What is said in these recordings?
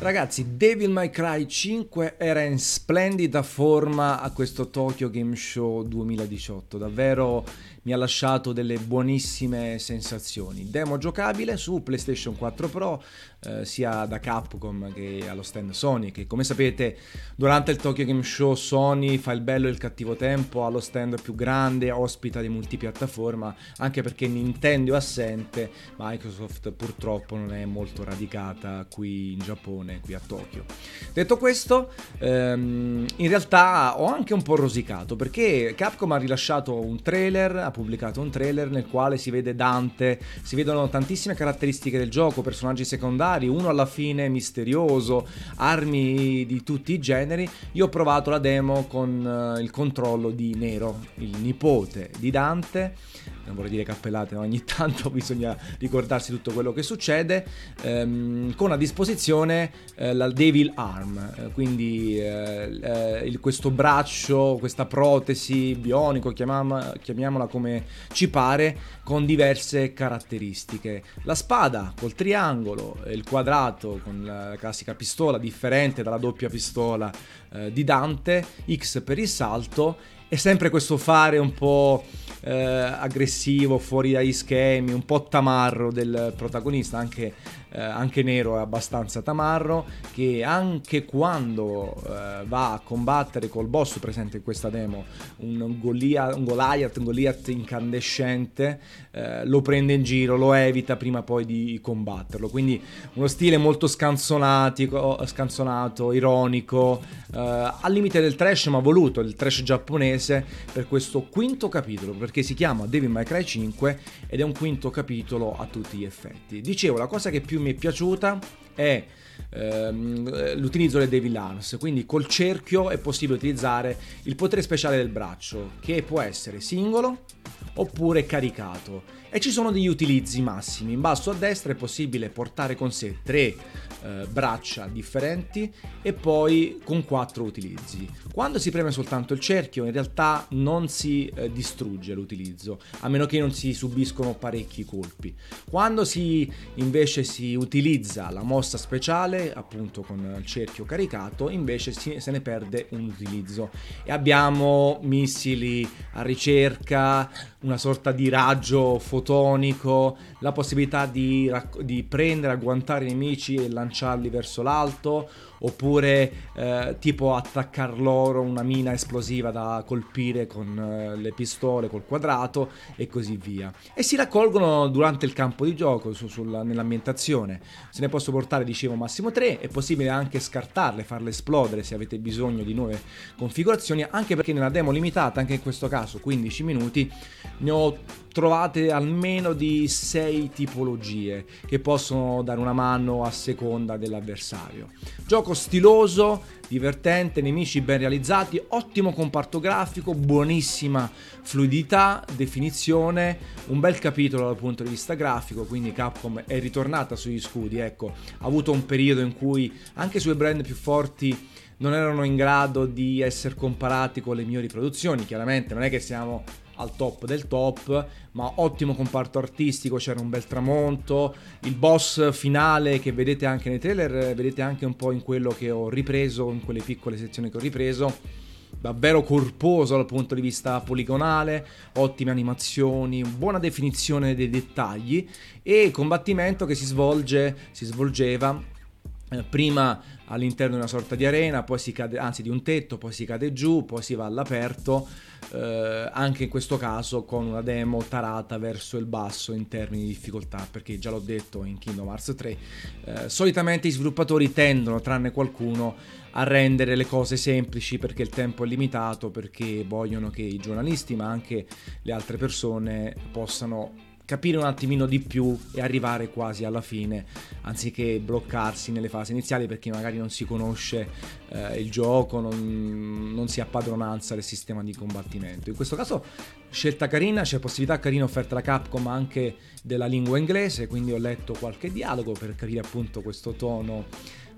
Ragazzi, Devil May Cry 5 era in splendida forma a questo Tokyo Game Show 2018, davvero mi ha lasciato delle buonissime sensazioni. Demo giocabile su PlayStation 4 Pro, eh, sia da Capcom che allo stand Sony, che come sapete durante il Tokyo Game Show Sony fa il bello e il cattivo tempo, ha lo stand più grande, ospita di multipiattaforma, anche perché Nintendo è assente, Microsoft purtroppo non è molto radicata qui in Giappone, qui a Tokyo. Detto questo, ehm, in realtà ho anche un po' rosicato perché Capcom ha rilasciato un trailer, ha pubblicato un trailer nel quale si vede Dante, si vedono tantissime caratteristiche del gioco, personaggi secondari, uno alla fine misterioso, armi di tutti i generi. Io ho provato la demo con uh, il controllo di Nero, il nipote di Dante non vorrei dire cappellate, ma ogni tanto bisogna ricordarsi tutto quello che succede, ehm, con a disposizione eh, la Devil Arm, eh, quindi eh, eh il, questo braccio, questa protesi bionico, chiamiamola, chiamiamola come ci pare, con diverse caratteristiche. La spada col triangolo, il quadrato con la classica pistola, differente dalla doppia pistola eh, di Dante, X per il salto, e sempre questo fare un po' eh, aggressivo, fuori dagli schemi, un po' tamarro del protagonista, anche, eh, anche Nero è abbastanza tamarro, che anche quando eh, va a combattere col boss presente in questa demo, un, Goliath, un Goliath, un Goliath incandescente, eh, lo prende in giro, lo evita prima poi di combatterlo. Quindi uno stile molto scanzonato, ironico, eh, al limite del trash, ma voluto, il trash giapponese, per questo quinto capitolo perché si chiama Devil May Cry 5 ed è un quinto capitolo a tutti gli effetti. Dicevo, la cosa che più mi è piaciuta è ehm, l'utilizzo del Devil Arms, quindi col cerchio è possibile utilizzare il potere speciale del braccio, che può essere singolo oppure caricato e ci sono degli utilizzi massimi. In basso a destra è possibile portare con sé tre eh, braccia differenti e poi con quattro utilizzi. Quando si preme soltanto il cerchio in realtà non si eh, distrugge l'utilizzo, a meno che non si subiscono parecchi colpi. Quando si invece si utilizza la mossa speciale, appunto con il cerchio caricato, invece si, se ne perde un utilizzo. E abbiamo missili a ricerca, una sorta di raggio fotonico, la possibilità di, di prendere, agguantare i nemici e lanciarli verso l'alto oppure eh, tipo attaccar loro una mina esplosiva da colpire con eh, le pistole col quadrato e così via. E si raccolgono durante il campo di gioco, su, sulla, nell'ambientazione. Se ne posso portare, dicevo, massimo 3, è possibile anche scartarle, farle esplodere se avete bisogno di nuove configurazioni, anche perché nella demo limitata, anche in questo caso 15 minuti, ne ho trovate almeno di 6 tipologie che possono dare una mano a seconda dell'avversario. Gioco stiloso, divertente, nemici ben realizzati, ottimo comparto grafico, buonissima fluidità, definizione, un bel capitolo dal punto di vista grafico, quindi Capcom è ritornata sugli scudi, ecco, ha avuto un periodo in cui anche sui brand più forti non erano in grado di essere comparati con le migliori produzioni, chiaramente non è che siamo al top del top, ma ottimo comparto artistico, c'era un bel tramonto, il boss finale che vedete anche nei trailer, vedete anche un po' in quello che ho ripreso, in quelle piccole sezioni che ho ripreso davvero corposo dal punto di vista poligonale, ottime animazioni, buona definizione dei dettagli e combattimento che si svolge, si svolgeva prima all'interno di una sorta di arena, poi si cade, anzi di un tetto, poi si cade giù, poi si va all'aperto, eh, anche in questo caso con una demo tarata verso il basso in termini di difficoltà, perché già l'ho detto in Kingdom Hearts 3, eh, solitamente i sviluppatori tendono, tranne qualcuno, a rendere le cose semplici perché il tempo è limitato, perché vogliono che i giornalisti ma anche le altre persone possano capire un attimino di più e arrivare quasi alla fine, anziché bloccarsi nelle fasi iniziali perché magari non si conosce eh, il gioco, non, non, si ha padronanza del sistema di combattimento. In questo caso scelta carina, c'è possibilità carina offerta da Capcom anche della lingua inglese, quindi ho letto qualche dialogo per capire appunto questo tono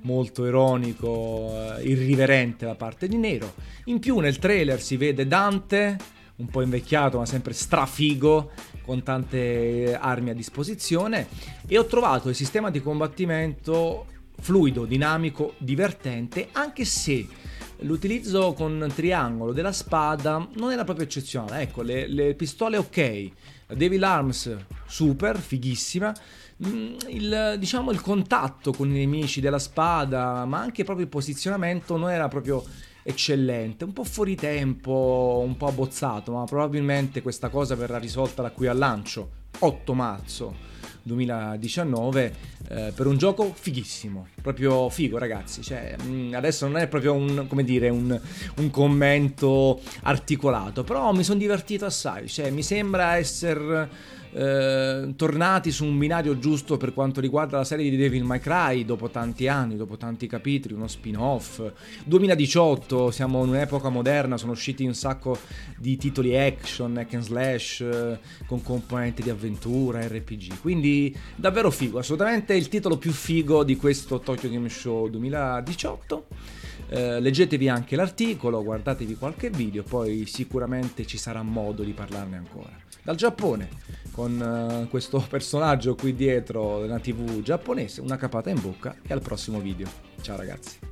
molto ironico, eh, irriverente da parte di Nero. In più nel trailer si vede Dante, un po' invecchiato ma sempre strafigo, con tante armi a disposizione e ho trovato il sistema di combattimento fluido, dinamico, divertente, anche se l'utilizzo con triangolo della spada non era proprio eccezionale. Ecco, le, le pistole ok, la Devil Arms super, fighissima. Mm, il, diciamo il contatto con i nemici della spada, ma anche proprio il posizionamento non era proprio eccellente, un po' fuori tempo, un po' abbozzato, ma probabilmente questa cosa verrà risolta da qui al lancio, 8 marzo 2019 eh, per un gioco fighissimo, proprio figo ragazzi, cioè, mm, adesso non è proprio un, come dire, un, un commento articolato, però mi sono divertito assai, cioè, mi sembra essere eh, tornati su un binario giusto per quanto riguarda la serie di Devil May Cry dopo tanti anni, dopo tanti capitoli, uno spin-off. 2018, siamo in un'epoca moderna, sono usciti un sacco di titoli action, hack and slash eh, con componenti di avventura, RPG. Quindi davvero figo, assolutamente il titolo più figo di questo Tokyo Game Show 2018. Eh, leggetevi anche l'articolo, guardatevi qualche video, poi sicuramente ci sarà modo di parlarne ancora. Dal Giappone, con uh, questo personaggio qui dietro nella TV giapponese, una capata in bocca e al prossimo video. Ciao ragazzi.